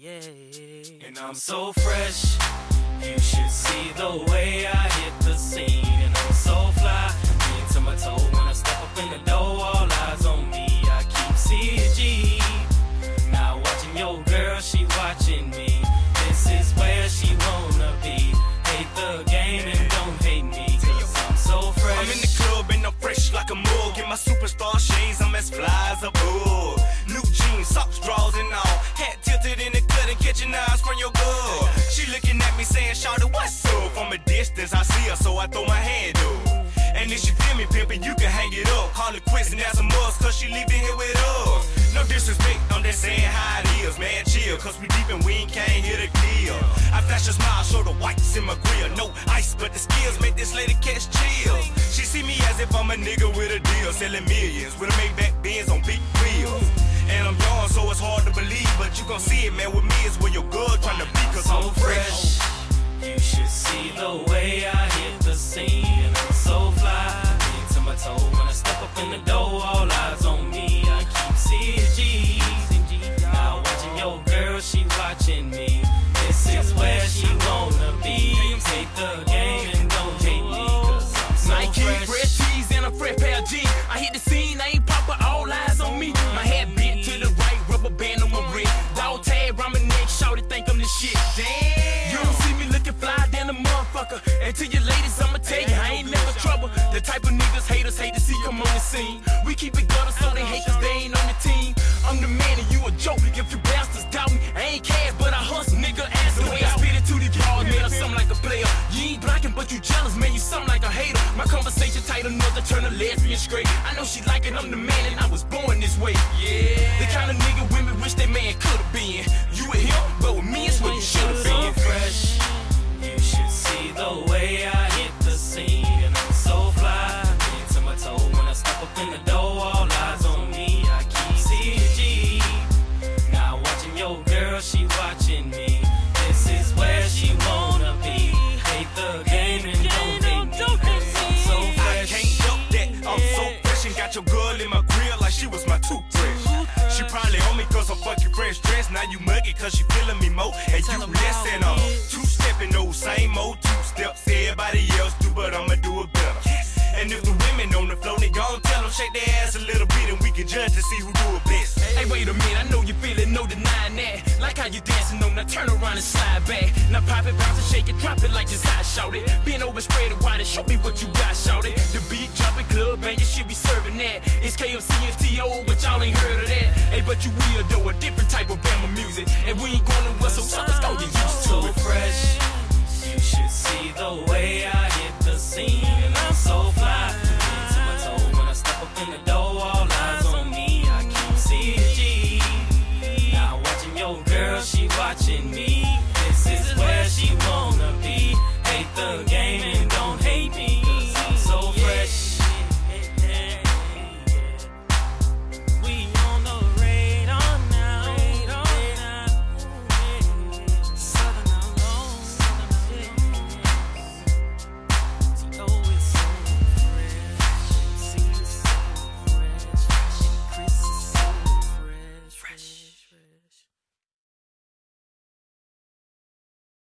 Yeah. And I'm so fresh. You should see the way I hit the scene. And I'm so fly. Head to my toe when I step up in the door. All eyes on me. I keep CG. Now watching your girl, she watching me. This is where she wanna be. Hate the game and don't hate me. Cause I'm so fresh. I'm in the club and I'm fresh like a mug. Get my superstar shades, I'm as fly as a bug. New jeans, socks, drawers, What's up? From a distance, I see her, so I throw my hand up. And if she feel me pimpin', you can hang it up. Call it quits and that's a must, cause she leaving here with us. No disrespect, I'm just saying how it is, man. Chill, cause we deep and we ain't came here to kill. I flash a smile, show the whites in my grill. No ice, but the skills make this lady catch chills. She see me as if I'm a nigga with a deal, selling millions with a Maybach Benz on big wheels. And I'm young, so it's hard to believe, but you gon' see it, man. With me is where your girl tryna be, up in the door. All eyes on me. I keep CG. Now watching your girl, she watching me. This is where she wanna be. Take the game and don't hate me. Cause I'm so Nike, fresh. red tees, and a fresh pair of jeans. I hit the scene, I ain't but all eyes on me. My head bent to the right, rubber band on my wrist. Dog tag round my neck, shorty think I'm the shit. Damn. You don't see me looking fly than a motherfucker. And to your ladies, I'ma type of niggas haters hate to see come on the scene. We keep it gutter so they hate cause they ain't on the team. I'm the man and you a joke. If you bastards doubt me, I ain't cash, but I hustle, nigga. Ask the way I spit it to these bars, man. I'm something like a player. You ain't blocking, but you jealous, man. You something like a hater. My conversation tight enough to turn a lesbian straight. I know she like it, I'm the man, and I was born this way. Yeah. The kind of nigga women wish that man could've been. In the door. All eyes on me. I keep CG. Now watching your girl, she watching me. This is where she wanna be. Hate the game and don't hate me. 'cause I'm so I fresh. can't help that. I'm so fresh and got your girl in my grill like she was my toothbrush. She probably on me cause I'm fucking fresh dressed. Now you muggy cause she feeling me more. And you listen up. Two stepping those same old two steps everybody else them shake their ass a little bit and we can judge to see who do it best. Hey, wait a minute, I know you feel it, no denying that. Like how you dancing on, now turn around and slide back. Now pop it, bounce and shake it, drop it like Josiah shout it. Bend over, spread it wide and show me what you got, shout it. The beat jumping club, man, you should be serving that. It's KMC and T.O., but y'all ain't heard of that. Hey, but you will though, a different type of Bama music. And we ain't gonna whistle, so let's go get used to it. fresh. You should see